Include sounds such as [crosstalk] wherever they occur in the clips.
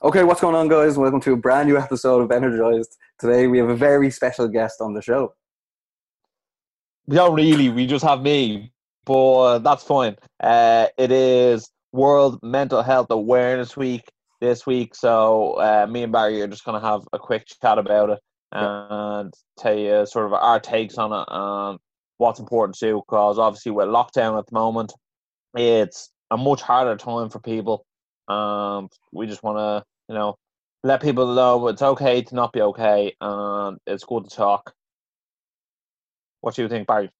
Okay, what's going on, guys? Welcome to a brand new episode of Energized. Today we have a very special guest on the show. We don't really. We just have me, but that's fine. Uh, it is World Mental Health Awareness Week this week, so uh, me and Barry are just going to have a quick chat about it and tell you sort of our takes on it and what's important to do. Because obviously, with lockdown at the moment, it's a much harder time for people. Um, we just want to, you know, let people know it's okay to not be okay, and it's good to talk. What do you think, Barry?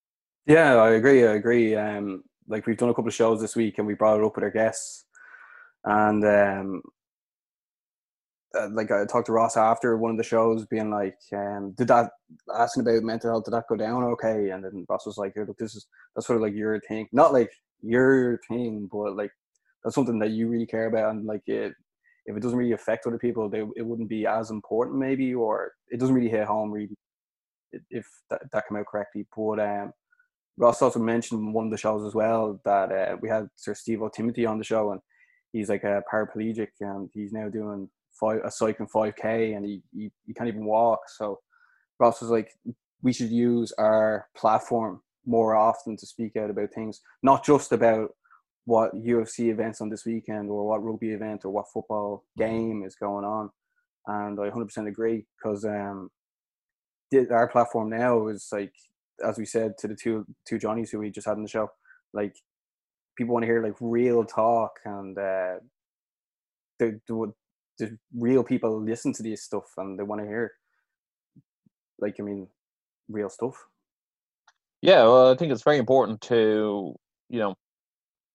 Yeah, I agree. I agree. Um, like we've done a couple of shows this week, and we brought it up with our guests, and um, uh, like I talked to Ross after one of the shows, being like, um, "Did that asking about mental health? Did that go down okay?" And then Ross was like, "Look, this is that's sort of like your thing, not like your thing, but like that's something that you really care about, and like it, if it doesn't really affect other people, they, it wouldn't be as important, maybe, or it doesn't really hit home, really, if that, that came out correctly. But um, Ross also mentioned one of the shows as well that uh, we had Sir Steve O'Timothy on the show, and he's like a paraplegic, and he's now doing five, a cycling 5k, and he, he, he can't even walk. So Ross was like, we should use our platform more often to speak out about things, not just about what UFC events on this weekend or what rugby event or what football game is going on. And I 100% agree because um, our platform now is like, as we said to the two two Johnnies who we just had on the show, like people want to hear like real talk and uh, the, the, the real people listen to this stuff and they want to hear like I mean real stuff. Yeah, well, I think it's very important to you know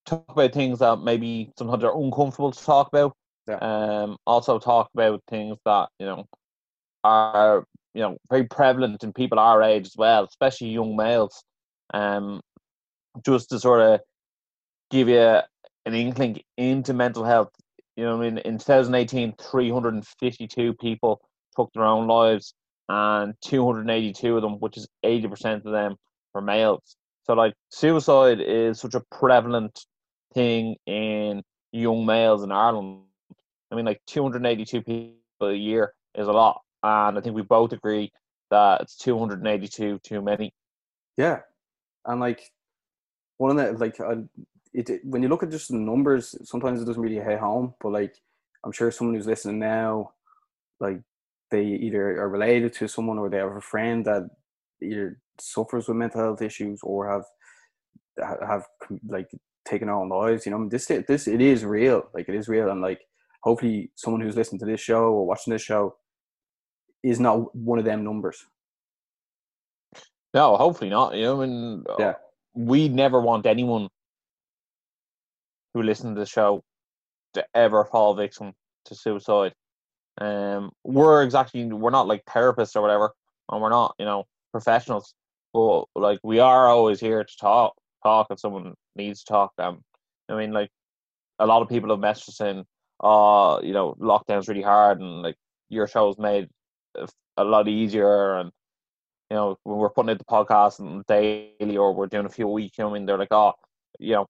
talk about things that maybe sometimes are uncomfortable to talk about. Yeah. Um, also talk about things that you know are you know very prevalent in people our age as well, especially young males. Um, just to sort of give you an inkling into mental health. You know, I mean, in 2018, 352 people took their own lives, and 282 of them, which is 80% of them, were males. So, like, suicide is such a prevalent thing in young males in Ireland. I mean, like 282 people a year is a lot, and I think we both agree that it's 282 too many. Yeah, and like one of the like uh, it, it, when you look at just the numbers, sometimes it doesn't really hit home. But like, I'm sure someone who's listening now, like they either are related to someone or they have a friend that either suffers with mental health issues or have have like taking our own lives. You know, this this it is real. Like it is real, and like hopefully someone who's listening to this show or watching this show is not one of them numbers. No, hopefully not. You know, I mean, uh, yeah, we never want anyone who listens to the show to ever fall victim to suicide. Um, we're exactly we're not like therapists or whatever, and we're not you know professionals, but like we are always here to talk talk if someone needs to talk. Um, I mean, like a lot of people have messaged saying, "Oh, you know, lockdown's really hard," and like your show's made a lot easier. And you know, when we're putting out the podcast and daily, or we're doing a few a week, I mean, they're like, "Oh, you know,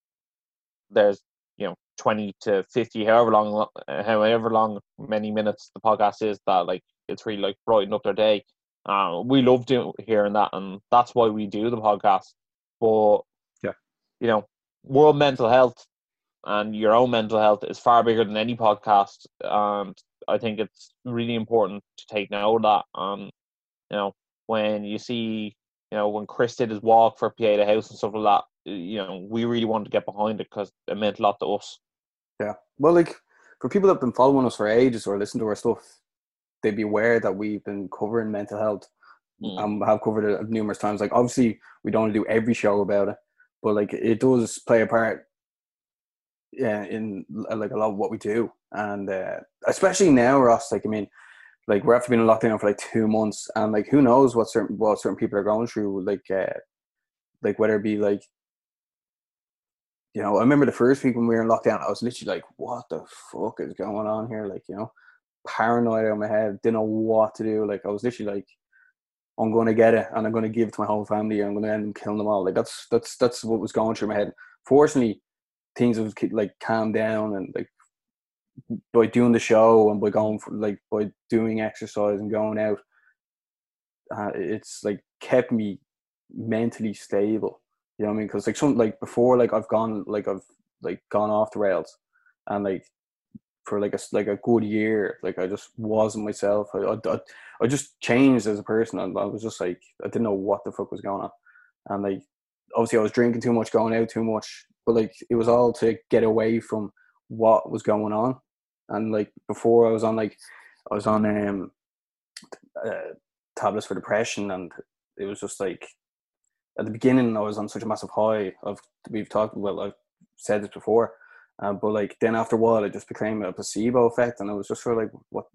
there's you know, twenty to fifty, however long, however long, many minutes the podcast is that like it's really like brightened up their day." Uh, we love doing hearing that, and that's why we do the podcast. But you know, world mental health and your own mental health is far bigger than any podcast. And I think it's really important to take note of that. Um, you know, when you see, you know, when Chris did his walk for Pieta House and stuff like that, you know, we really wanted to get behind it because it meant a lot to us. Yeah. Well, like for people that have been following us for ages or listen to our stuff, they'd be aware that we've been covering mental health mm. and have covered it numerous times. Like, obviously, we don't want to do every show about it, but like it does play a part yeah in like a lot of what we do. And uh, especially now ross like i mean like we're after being in lockdown for like two months and like who knows what certain what certain people are going through like uh like whether it be like you know i remember the first week when we were in lockdown i was literally like what the fuck is going on here? Like you know paranoid in my head didn't know what to do. Like i was literally like I'm going to get it and I'm going to give it to my whole family. and I'm going to end up killing them all. Like that's that's that's what was going through my head. Fortunately, things have like calmed down and like by doing the show and by going for like by doing exercise and going out, uh, it's like kept me mentally stable. You know what I mean? Because like some like before, like I've gone like I've like gone off the rails, and like for like a like a good year, like I just wasn't myself. I I, I just changed as a person, and I was just like I didn't know what the fuck was going on, and like obviously I was drinking too much, going out too much, but like it was all to get away from what was going on, and like before I was on like I was on um uh, tablets for depression, and it was just like at the beginning I was on such a massive high. Of we've talked well, I've said this before, uh, but like then after a while, it just became a placebo effect, and I was just sort of like, what,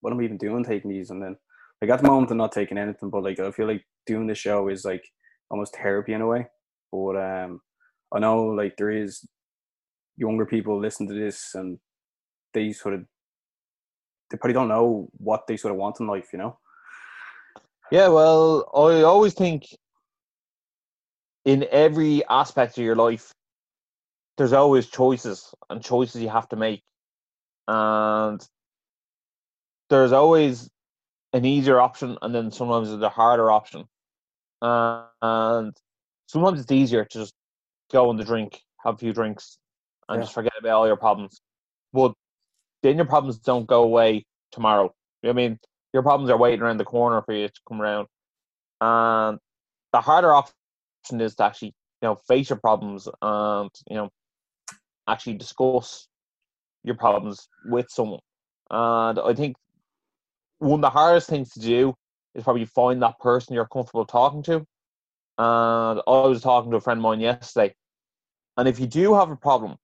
what am I even doing taking these? And then like at the moment, I'm not taking anything, but like I feel like doing the show is like almost therapy in a way. But um, I know like there is younger people listen to this and they sort of they probably don't know what they sort of want in life, you know. Yeah, well, I always think in every aspect of your life, there's always choices and choices you have to make. And there's always an easier option and then sometimes there's a harder option. Uh, and sometimes it's easier to just go on the drink, have a few drinks, and yeah. just forget about all your problems. But then your problems don't go away tomorrow. I mean, your problems are waiting around the corner for you to come around. And the harder option is to actually, you know, face your problems and, you know, actually discuss your problems with someone. And I think one of the hardest things to do is probably find that person you're comfortable talking to. And I was talking to a friend of mine yesterday. And if you do have a problem,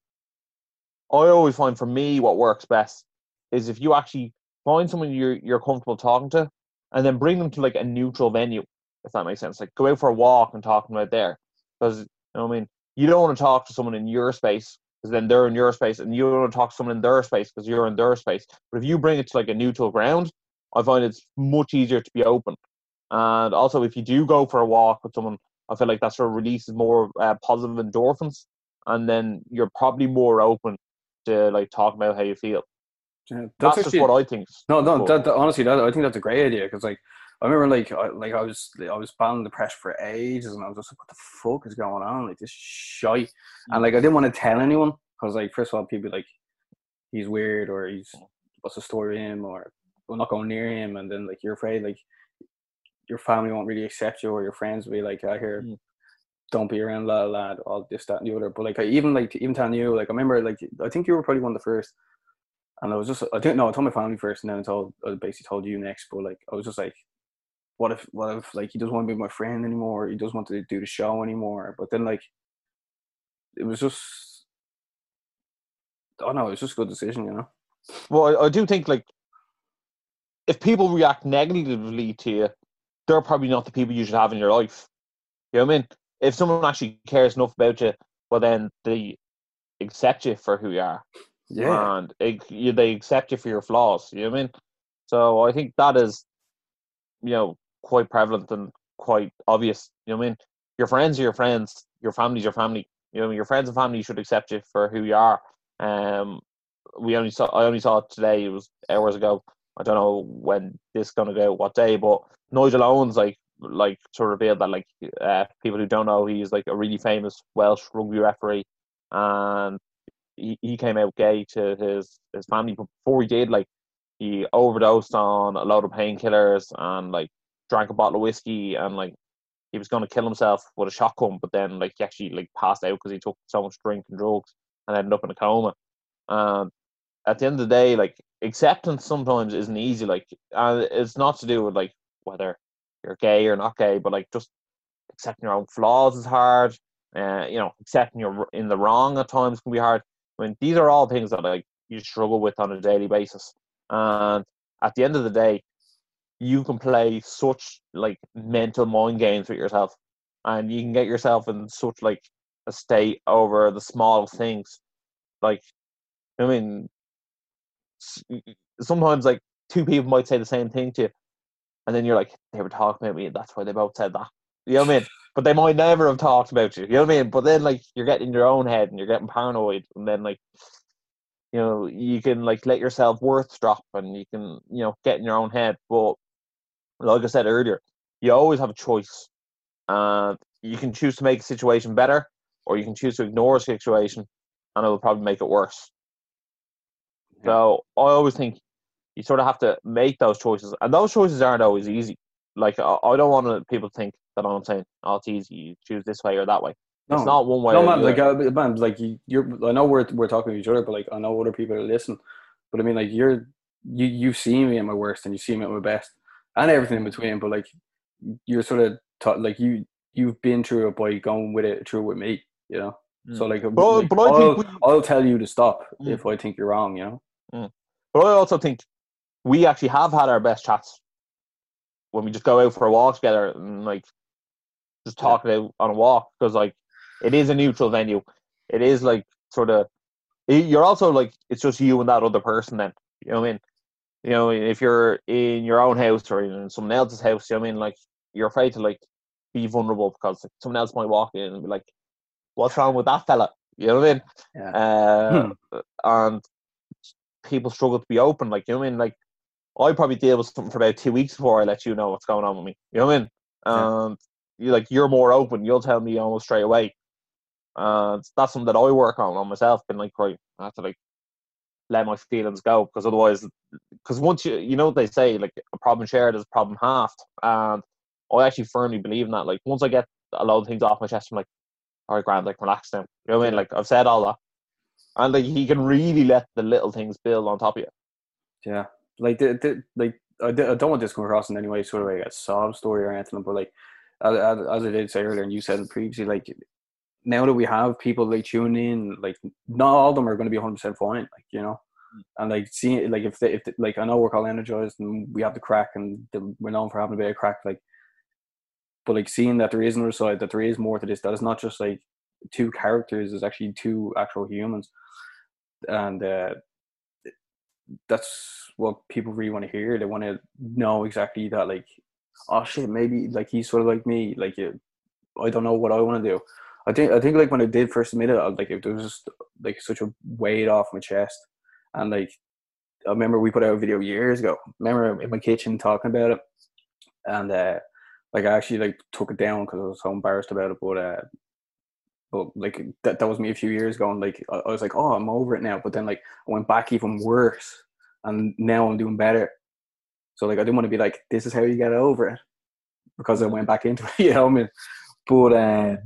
I always find for me what works best is if you actually find someone you're you're comfortable talking to and then bring them to like a neutral venue, if that makes sense. Like go out for a walk and talk about there. Because you know what I mean, you don't want to talk to someone in your space because then they're in your space and you don't want to talk to someone in their space because you're in their space. But if you bring it to like a neutral ground, I find it's much easier to be open. And also, if you do go for a walk with someone, I feel like that sort of releases more uh, positive endorphins, and then you're probably more open to like talk about how you feel. Yeah, that's, that's actually, just what I think. No, no, that, that, honestly, that, I think that's a great idea because like I remember like I, like I was I was battling depression for ages, and I was just like, what the fuck is going on? Like this shite, and like I didn't want to tell anyone because like first of all, people like he's weird or he's what's the story him or we're not going near him, and then like you're afraid like your family won't really accept you or your friends will be like, I hear. Mm. Don't be around lad, lad, all this, that, and the other. But like, I even like even telling you, like, I remember, like, I think you were probably one of the first and I was just I didn't know I told my family first and then I told I basically told you next but like I was just like what if what if like he doesn't want to be my friend anymore he doesn't want to do the show anymore but then like it was just I don't know it was just a good decision you know? Well I, I do think like if people react negatively to you they're probably not the people you should have in your life. You know what I mean? If someone actually cares enough about you well then they accept you for who you are. Yeah. And it, you, they accept you for your flaws you know what I mean? So I think that is you know quite prevalent and quite obvious. You know what I mean? Your friends are your friends. Your family's your family. You know, your friends and family should accept you for who you are. Um, we only saw. I only saw it today. It was hours ago. I don't know when this is gonna go, what day, but Nigel Owens like like to reveal that like uh, people who don't know he's like a really famous Welsh rugby referee, and he, he came out gay to his his family. But before he did, like he overdosed on a load of painkillers and like drank a bottle of whiskey and like he was going to kill himself with a shotgun, but then like he actually like passed out because he took so much drink and drugs and ended up in a coma. Um, at the end of the day, like acceptance sometimes isn't easy. Like, and it's not to do with like whether you're gay or not gay, but like just accepting your own flaws is hard. Uh, you know, accepting you're in the wrong at times can be hard. I mean, these are all things that like you struggle with on a daily basis. And at the end of the day, you can play such like mental mind games with yourself, and you can get yourself in such like a state over the small things. Like, I mean, sometimes like two people might say the same thing to you, and then you're like, they were talking about me, and that's why they both said that. You know what I mean? But they might never have talked about you. You know what I mean? But then like you're getting in your own head and you're getting paranoid, and then like you know you can like let yourself worth drop and you can you know get in your own head but like i said earlier you always have a choice and you can choose to make a situation better or you can choose to ignore a situation and it will probably make it worse Yeah. so i always think you sort of have to make those choices and those choices aren't always easy like i, I don't want people to think that i'm saying oh it's easy you choose this way or that way No, it's not one way no, or man. Like, uh, man, like you, you're. I know we're we're talking to each other, but like I know other people are listening. But I mean, like you're you you've seen me at my worst and you see me at my best, and everything in between. But like you're sort of taught, like you you've been through it by going with it through with me. You know. So like, But- like, but I I'll, think we- I'll tell you to stop Mm. if I think you're wrong. You know. But I also think we actually have had our best chats when we just go out for a walk together and like just talk it out on a walk because like it is a neutral venue. It is like sort of you're also like it's just you and that other person then. You know what I mean? You know, if you're in your own house or in someone else's house, you know I mean? Like you're afraid to like be vulnerable because like, someone else might walk in and be like, What's wrong with that fella? You know what I mean? Yeah. uh, and people struggle to be open. Like you know what I mean, like I probably deal with something for about two weeks before I let you know what's going on with me. You know what I mean? Yeah. And you like you're more open. You'll tell me almost straight away. And that's something that I work on on myself. Been like, right, I have to like let my feelings go because otherwise, because once you you know what they say, like a problem shared is a problem halved, and I actually firmly believe in that. Like once I get a lot of things off my chest, I'm like, all right, grand, like relax now. You know what I mean? Like I've said all that, and like he can really let the little things build on top of you. Yeah, like the, the like I, don't want this to come across in any way sort of like a sob story or anything, but like as I did say earlier, and you said previously, like now that we have people like tuning in, like not all of them are going to be one hundred percent fine, like you know, and like seeing like if they, if they, like I know we're all energized and we have the crack and the, we're known for having a bit of crack, like, but like seeing that there is another side, that there is more to this, that it's not just like two characters, it's actually two actual humans, and uh that's what people really want to hear. They want to know exactly that, like, oh shit, maybe like he's sort of like me. Like, it, I don't know what I want to do. I think I think like when I did first admit it, I, like it, was just like such a weight off my chest, and like I remember we put out a video years ago. remember in my kitchen talking about it, and uh, like I actually like took it down because I was so embarrassed about it. But uh, but like that that was me a few years ago, and like I, I was like, oh, I'm over it now. But then like I went back even worse, and now I'm doing better. So like I didn't want to be like, this is how you get over it, because I went back into it. [laughs] You know what I mean? But uh,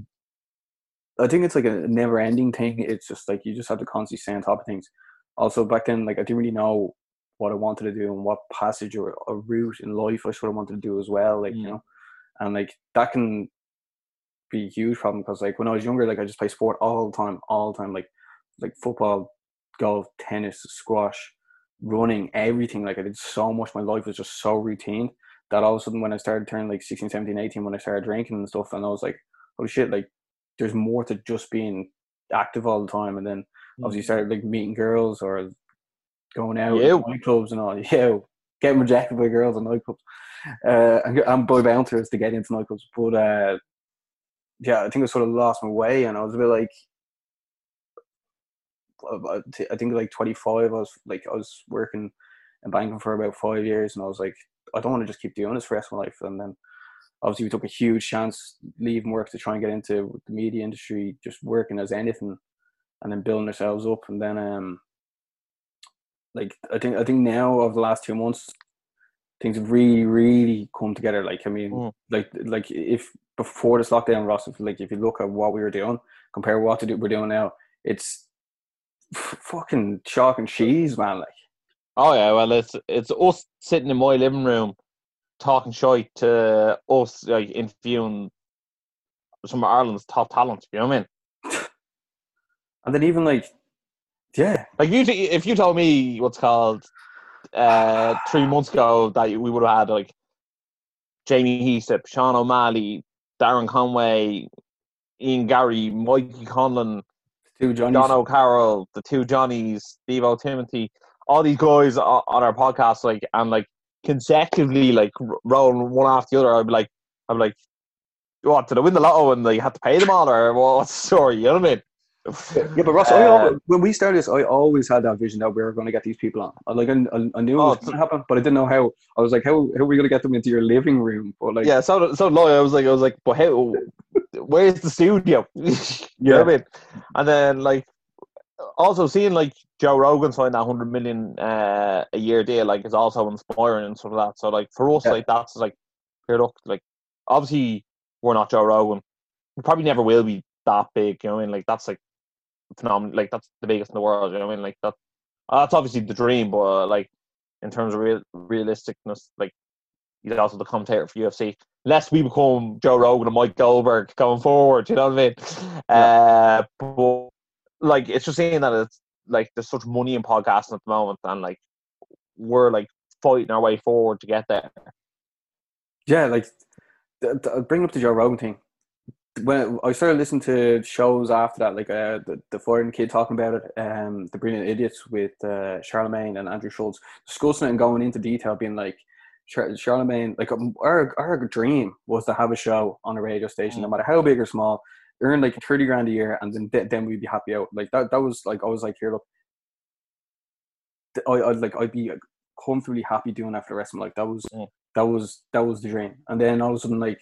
I think it's like a never-ending thing. It's just like you just have to constantly stay on top of things. Also, back then, like I didn't really know what I wanted to do and what passage or a route in life I sort of wanted to do as well. Like you Mm. know, and like that can be a huge problem because like when I was younger, like I just play sport all the time, all the time, like like football, golf, tennis, squash, running, everything. Like I did so much. My life was just so routine that all of a sudden when I started turning like 16, 17, 18, when I started drinking and stuff, and I was like, oh shit, like there's more to just being active all the time. And then obviously started like meeting girls or going out to nightclubs and all. [laughs] Yeah, getting rejected by girls in nightclubs. Uh, and, and by bouncers to get into nightclubs. But uh, yeah, I think I sort of lost my way, and I was a bit like, I think like 25. I was like, I was working in banking for about five years, and I was like, I don't want to just keep doing this for the rest of my life. And then obviously we took a huge chance leaving work to try and get into the media industry, just working as anything, and then building ourselves up. And then um, like I think I think now over the last two months, things have really really come together. Like I mean, Mm. like like if before this lockdown, Ross, if, like if you look at what we were doing, compare what to do we're doing now, it's f- fucking chalk and cheese, man. Like Oh yeah, well it's it's us sitting in my living room talking shite to us like interviewing some of Ireland's top talent. You know what I mean? [laughs] and then even like yeah, Like you, t- if you told me what's called uh, three months ago that we would have had like Jamie Heaslip, Sean O'Malley, Darren Conway, Ian Garry, Mikey Conlan, two Johnnies. John O'Carroll, the two Johnnies, Steve O'Timothy, all these guys on our podcast, like and like consecutively, like rolling one after the other. I'd be like, I'm like, what? Did I win the lotto and they had to pay them all, or what's the story? You know what I mean? Yeah, but Ross, I uh, always, when we started this, I always had that vision that we were going to get these people on. I, like, I, I knew it Oh, was going to happen, but I didn't know how. I was like, how, how are we going to get them into your living room? But like, yeah, so so low. I was like, I was like, but how? Where's the studio? [laughs] you know what I mean? And then like, also seeing like Joe Rogan sign that hundred million uh, a year deal, like, is also inspiring and stuff like that. So like for us, Yeah. like that's like, here look, like obviously we're not Joe Rogan. We probably never will be that big. You know what I mean? Like that's like phenomenal. Like that's the biggest in the world. You know what I mean? Like that. That's obviously the dream, but uh, like in terms of real realisticness, like he's also the commentator for UFC. Lest we become Joe Rogan and Mike Goldberg going forward, you know what I mean? Uh, but like it's just saying that it's like there's such money in podcasting at the moment, and like we're like fighting our way forward to get there. yeah, like th- th- bring up the Joe Rogan thing. When I started listening to shows after that, like uh, the the foreign kid talking about it, um, the Brilliant Idiots with uh, Charlemagne and Andrew Schulz discussing it and going into detail, being like, Char- Charlemagne, like um, our our dream was to have a show on a radio station, no matter how big or small, earn like thirty grand a year, and then th- then we'd be happy out. Like that that was like I was like here look, I I'd like I'd be comfortably happy doing that for the rest of my life. That was Mm. that was that was the dream. And then all of a sudden, like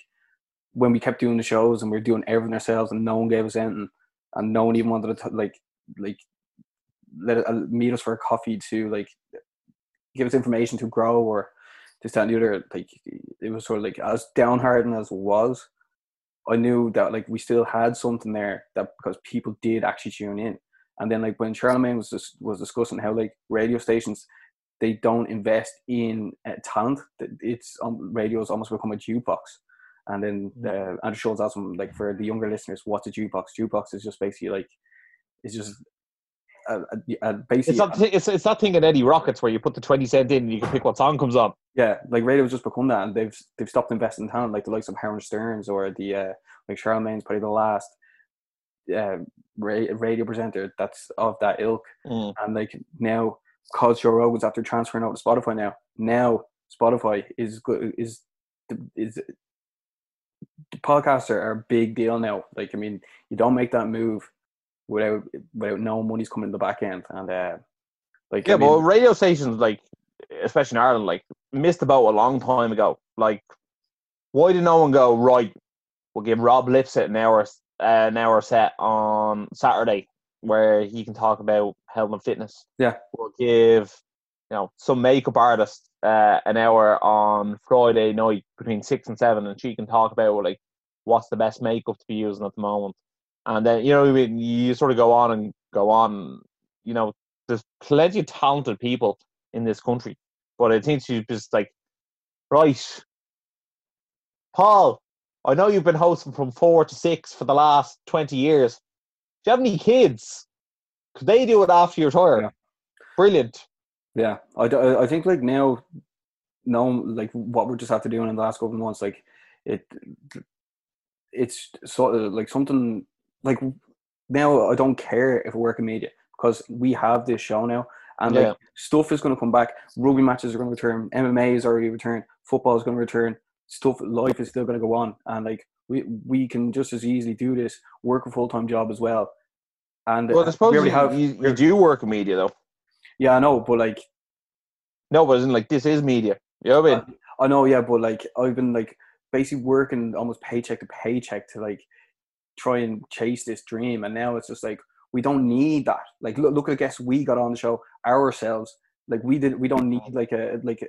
when we kept doing the shows and we are doing everything ourselves, and no one gave us anything, and no one even wanted to like like let uh, meet us for a coffee to like give us information to grow or this that and the other. Like it was sort of like as downhearted as it was. I knew that like we still had something there that because people did actually tune in. And then like when Charlemagne was just, was discussing how like radio stations they don't invest in uh, talent. It's um, radio's almost become a jukebox. And then uh, Andrew Schulz asked him like for the younger listeners, what's a jukebox? Jukebox is just basically like it's just a, a, a basically It's not. It's it's that thing in Eddie Rockets where you put the twenty cent in and you can pick what song comes on. Yeah, like radio's just become that, and they've they've stopped investing in talent, like the likes of Howard Sterns or the uh, like Charlemagne's probably the last uh, ra- radio presenter that's of that ilk, Mm. and like now, cause Joe Rogan's after transferring over to Spotify now, now Spotify is good is is the podcasts are, are a big deal now. Like I mean, you don't make that move without without no money's coming in the back end, and uh, like Yeah, I mean, but radio stations like, especially in Ireland, like missed the boat a long time ago. Like, why did no one go right? We'll give Rob Lipsett an hour, uh, an hour set on Saturday where he can talk about health and fitness. Yeah. We'll give you know some makeup artist uh, an hour on Friday night between six and seven, and she can talk about like what's the best makeup to be using at the moment. And then you know what I mean, you sort of go on and go on. You know, there's plenty of talented people in this country, but I think you just like, right, Paul. I know you've been hosting from four to six for the last twenty years. Do you have any kids? Could they do it after you retire? Yeah. Brilliant. Yeah, I, I think like now, no, like what we're just after doing in the last couple of months, like it, it's sort of like something like now I don't care if we work in media because we have this show now, and Yeah. like stuff is going to come back. Rugby matches are going to return. MMA is already returned. Football is going to return. Stuff, life is still going to go on, and like we we can just as easily do this, work a full time job as well. And Well, I suppose we you, have. you, you do work in media though. yeah, I know, but like No, but isn't like this is media. You know what I mean? I know, yeah, but like I've been like basically working almost paycheck to paycheck to like try and chase this dream, and now it's just like we don't need that. Like look, look at the guests we got on the show ourselves. Like we did, we don't need like a like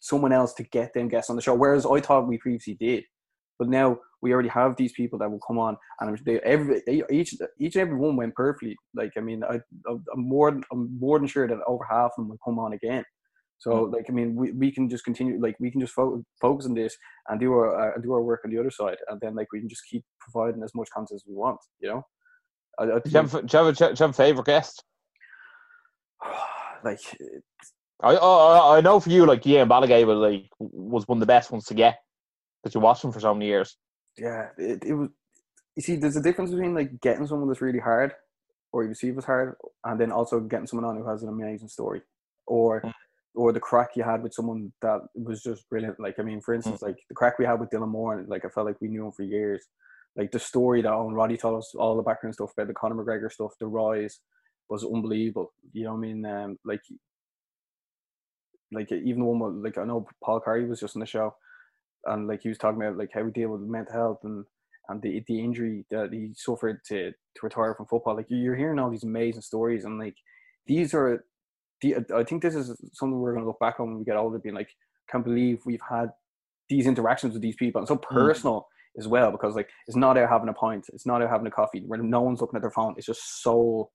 someone else to get them guests on the show. Whereas I thought we previously did, but now we already have these people that will come on, and they every each each and every one went perfectly. Like I mean, I I'm more I'm more than sure that over half of them will come on again. So like I mean, we, we can just continue like we can just fo- focus on this and do our uh, do our work on the other side, and then like we can just keep providing as much content as we want. You know, I, I Do you have, do you have, a, do you have a favorite guest? [sighs] like I, I I know for you, like Ian Ballagable, like was one of the best ones to get that you watched him for so many years. yeah, it, it was. You see, there's a difference between like getting someone that's really hard, or you perceive as hard, and then also getting someone on who has an amazing story, or Mm. Or the crack you had with someone that was just brilliant. Like I mean, for instance, like the crack we had with Dylan Moore, and like I felt like we knew him for years, like the story that Owen Roddy told us, all the background stuff about the Conor McGregor stuff, the rise was unbelievable. You know what I mean? Um, like, like even the one with, like I know Paul Carey was just on the show, and like he was talking about like how we deal with mental health and and the the injury that he suffered to to retire from football. Like you're hearing all these amazing stories, and like these are the I think this is something we're going to look back on when we get older, being like, can't believe we've had these interactions with these people, and so mm. personal mm. as well because like it's not out having a pint, it's not out having a coffee, where no one's looking at their phone. It's just so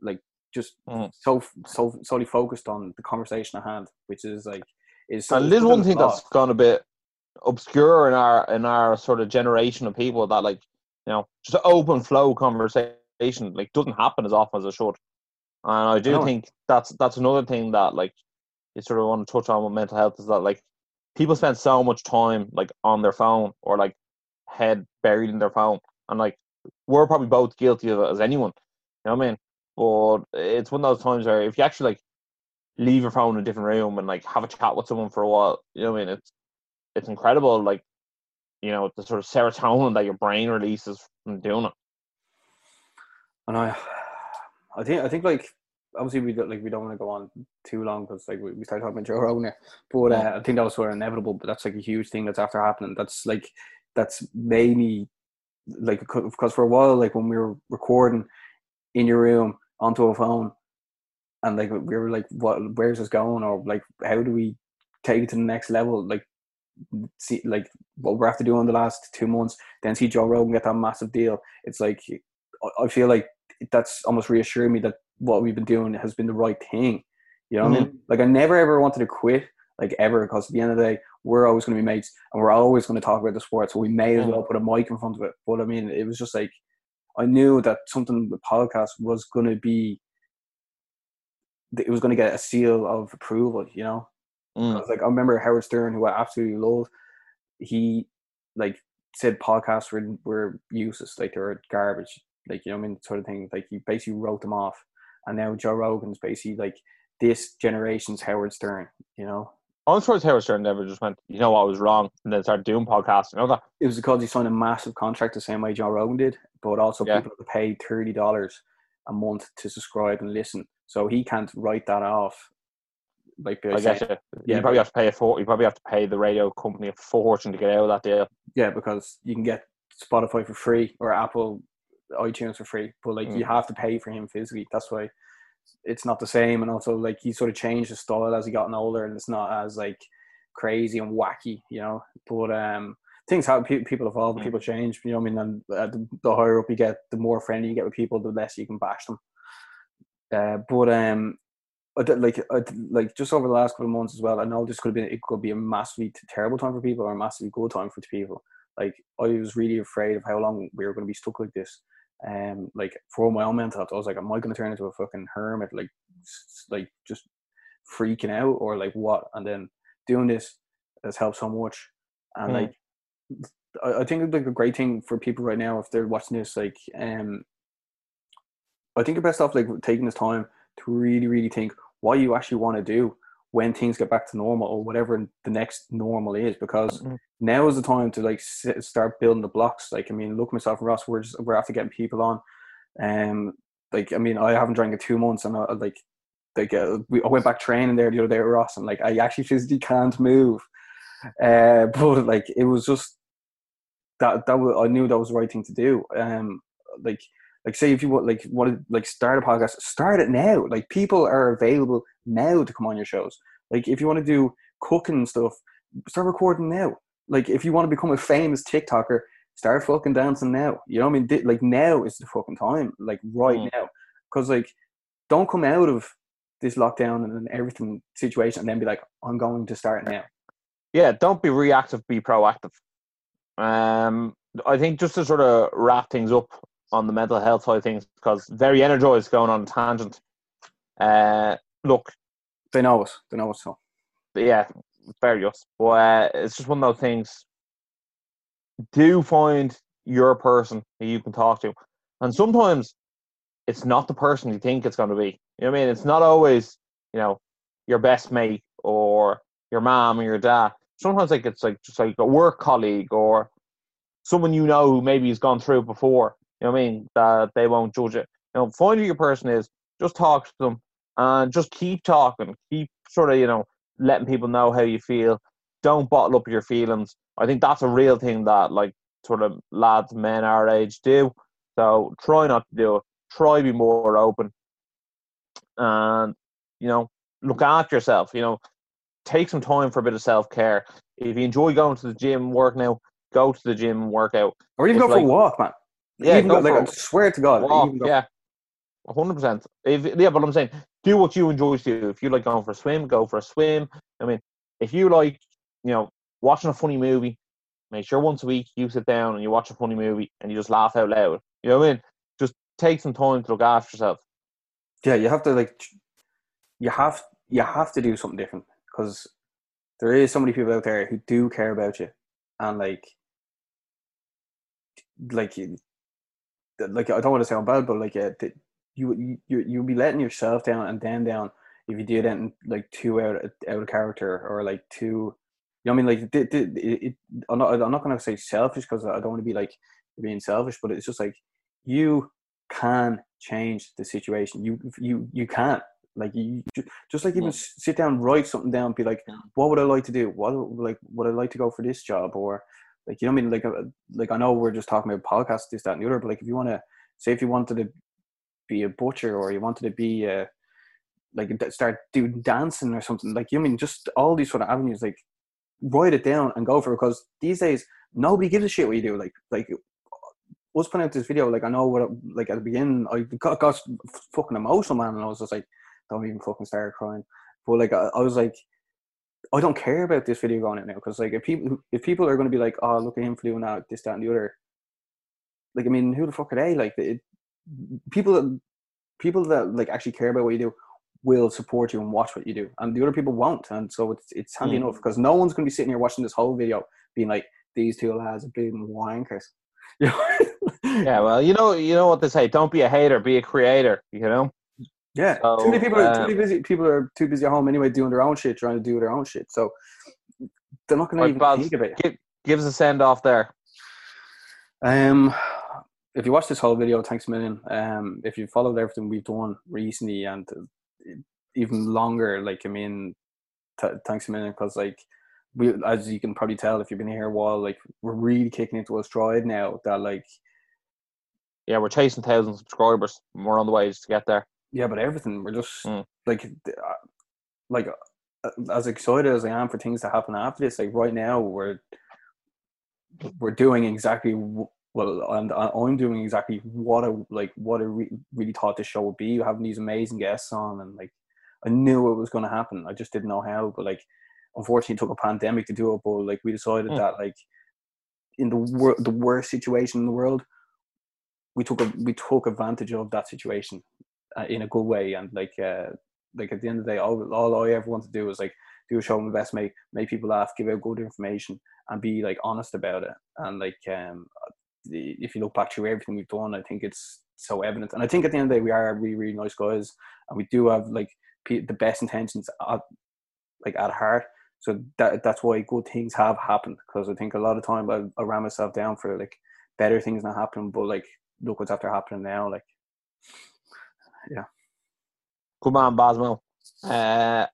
like just mm. so so solely focused on the conversation at hand, which is like is. And there's one thing that's gone a bit obscure in our in our sort of generation of people that like you know just open flow conversation like doesn't happen as often as it should. And I do I think that's that's another thing that like you sort of want to touch on with mental health is that like people spend so much time like on their phone or like head buried in their phone and like we're probably both guilty of it as anyone. You know what I mean? But it's one of those times where if you actually like leave your phone in a different room and like have a chat with someone for a while, you know what I mean? It's it's incredible, like you know, the sort of serotonin that your brain releases from doing it. And I, I think I think like obviously we don't like we don't want to go on too long because like we, we started talking about Joe Rogan here, but uh, I think that was sort of inevitable. But that's like a huge thing that's after happening. That's like that's made me like because for a while like when we were recording in your room onto a phone and like we were like what where's this going or like how do we take it to the next level like see like what we're after doing in the last two months then see joe rogan get that massive deal it's like i feel like that's almost reassuring me that what we've been doing has been the right thing you know what mm-hmm. i mean mm-hmm. like i never ever wanted to quit like ever because at the end of the day we're always going to be mates and we're always going to talk about the sport so we may as mm-hmm. well put a mic in front of it but i mean it was just like I knew that something the podcast was going to be, it was going to get a seal of approval, you know? Mm. Like, I remember Howard Stern, who I absolutely love, he, like, said podcasts were, were useless, like, they were garbage, like, you know I mean? Sort of thing. Like, he basically wrote them off. And now Joe Rogan's basically like this generation's Howard Stern, you know? I'm surprised Howard Stern never just went, you know what, I was wrong, and then started doing podcasts. You know that? It was because he signed a massive contract the same way Joe Rogan did, but also yeah. people have to pay thirty dollars a month to subscribe and listen. So he can't write that off. Like I guess uh, you. Yeah, you probably have to pay a for, you probably have to pay the radio company a fortune to get out of that deal. Yeah, because you can get Spotify for free or Apple iTunes for free, but like mm. you have to pay for him physically. That's why it's not the same. And also like he sort of changed his style as he gotten older, and it's not as like crazy and wacky, you know. But um, things happen. People evolve. Mm. People change. You know what I mean? And uh, the, the, higher up you get, the more friendly you get with people, the less you can bash them. Uh, but um, like like just over the last couple of months as well. I know this could have been it could be a massively terrible time for people or a massively good time for people. Like I was really afraid of how long we were going to be stuck like this um like for my own mental health i was like am i going to turn into a fucking hermit like like just freaking out or like what? And then doing this has helped so much. And mm. like I, I think it's like a great thing for people right now if they're watching this like um i think you're best off like taking this time to really really think what you actually want to do when things get back to normal or whatever the next normal is because mm-hmm. now is the time to like sit, start building the blocks. Like i mean look myself and ross we're just we're after getting people on. Um like i mean i haven't drank in two months and I, like like uh, we, i went back training there the other day with ross and like i actually physically can't move. Uh [laughs] but like it was just that that was, i knew that was the right thing to do. Um like like say if you want like want to like start a podcast start it now. Like people are available now to come on your shows. Like if you want to do cooking stuff start recording now. Like if you want to become a famous tiktoker start fucking dancing now. You know what i mean? Like now is the fucking time. Like right mm. now. Because like don't come out of this lockdown and everything situation and then be like i'm going to start now. Yeah don't be reactive be proactive. Um i think just to sort of wrap things up on the mental health side of things because very energized going on a tangent. Uh, look, they know us. They know us so. Yeah, very just. But uh, it's just one of those things. Do find your person who you can talk to, and sometimes it's not the person you think it's going to be. You know what I mean? It's not always you know your best mate or your mom or your dad. Sometimes like it's like just like a work colleague or someone you know who maybe has gone through it before. You know what I mean? That they won't judge it. You know, find who your person is. Just talk to them and just keep talking. Keep sort of you know letting people know how you feel. Don't bottle up your feelings. I think that's a real thing that like sort of lads, men our age do. So try not to do it. Try be more open, and you know look after yourself. You know, take some time for a bit of self care. If you enjoy going to the gym, work now, go to the gym and work out. Or even It's go for a walk, man. Yeah, even go go, like I swear to God, walk, go- yeah, hundred percent. If yeah, but I'm saying do what you enjoy to do. If you like going for a swim, go for a swim. I mean, if you like, you know, watching a funny movie, make sure once a week you sit down and you watch a funny movie and you just laugh out loud. You know what I mean? Just take some time to look after yourself. yeah, you have to like, you have you have to do something different because there is so many people out there who do care about you, and like, like, you- like I don't want to sound bad, but like, uh, yeah, you you you you'll be letting yourself down and then down if you do that like too out of- out of character or like too. You know what I mean? Like, th- it, it, I'm not. I'm not going to say selfish because I don't want to be like being selfish, but it's just like you can change the situation. You you you can't like you just like even Yeah. sit down, write something down, be like, what would I like to do? What like would I like to go for this job or like you know what I mean? Like uh, like I know we're just talking about podcasts, this that and the other, but like if you want to say if you wanted to be a butcher or you wanted to be a like start doing dancing or something like you know I mean just all these sort of avenues like write it down and go for it because these days nobody gives a shit what you do like like us putting out this video like I know what like at the beginning I got, got fucking emotional man and I was just like don't even fucking start crying but like I, I was like I don't care about this video going out now because like if people if people are going to be like oh look at him for doing that this that and the other like I mean who the fuck are they like it, people that people that like actually care about what you do will support you and watch what you do, and the other people won't. And so it's it's handy Mm. enough because no one's going to be sitting here watching this whole video being like, "These two lads are big wankers." You [laughs] know? Yeah, well, you know, you know what they say: don't be a hater, be a creator. You know. Yeah. So, too many people are too um, many busy. People are too busy at home anyway, doing their own shit, trying to do their own shit. So they're not going to even Baz, think about it. Give, give us a send off there. Um, if you watch this whole video, thanks a million. Um, if you followed everything we've done recently and uh, even longer, like I mean, t- thanks a million because like we, as you can probably tell if you've been here a while, like we're really kicking into a stride now. That like Yeah, we're chasing thousand subscribers. and We're on the way to get there. Yeah, but everything we're just Mm. like uh, like uh, as excited as I am for things to happen after this. Like right now, we're we're doing exactly well. I'm I'm doing exactly what I like what I re- really thought this show would be. Having these amazing guests on, and like I knew it was going to happen. I just didn't know how. But like, unfortunately, it took a pandemic to do it. But like, we decided Mm. that like in the wor- the worst situation in the world, we took a we took advantage of that situation uh, in a good way. And like uh, like at the end of the day, all all I ever want to do is like do a show my best, make make people laugh, give out good information, and be like honest about it. And like um, the, if you look back through everything we've done, I think it's so evident. And I think at the end of the day, we are really really nice guys, and we do have like pe- the best intentions at like at heart. So that that's why good things have happened. Because I think a lot of time I, I ran myself down for like better things not happening, but like look what's after happening now. Like Good man, Basmo. Uh,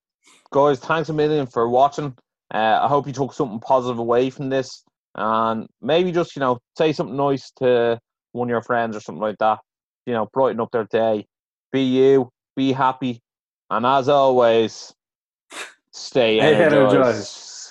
guys, thanks a million for watching. Uh, I hope you took something positive away from this, and maybe just you know say something nice to one of your friends or something like that. You know, brighten up their day. Be you. Be happy, and as always, stay Stay energized. energized.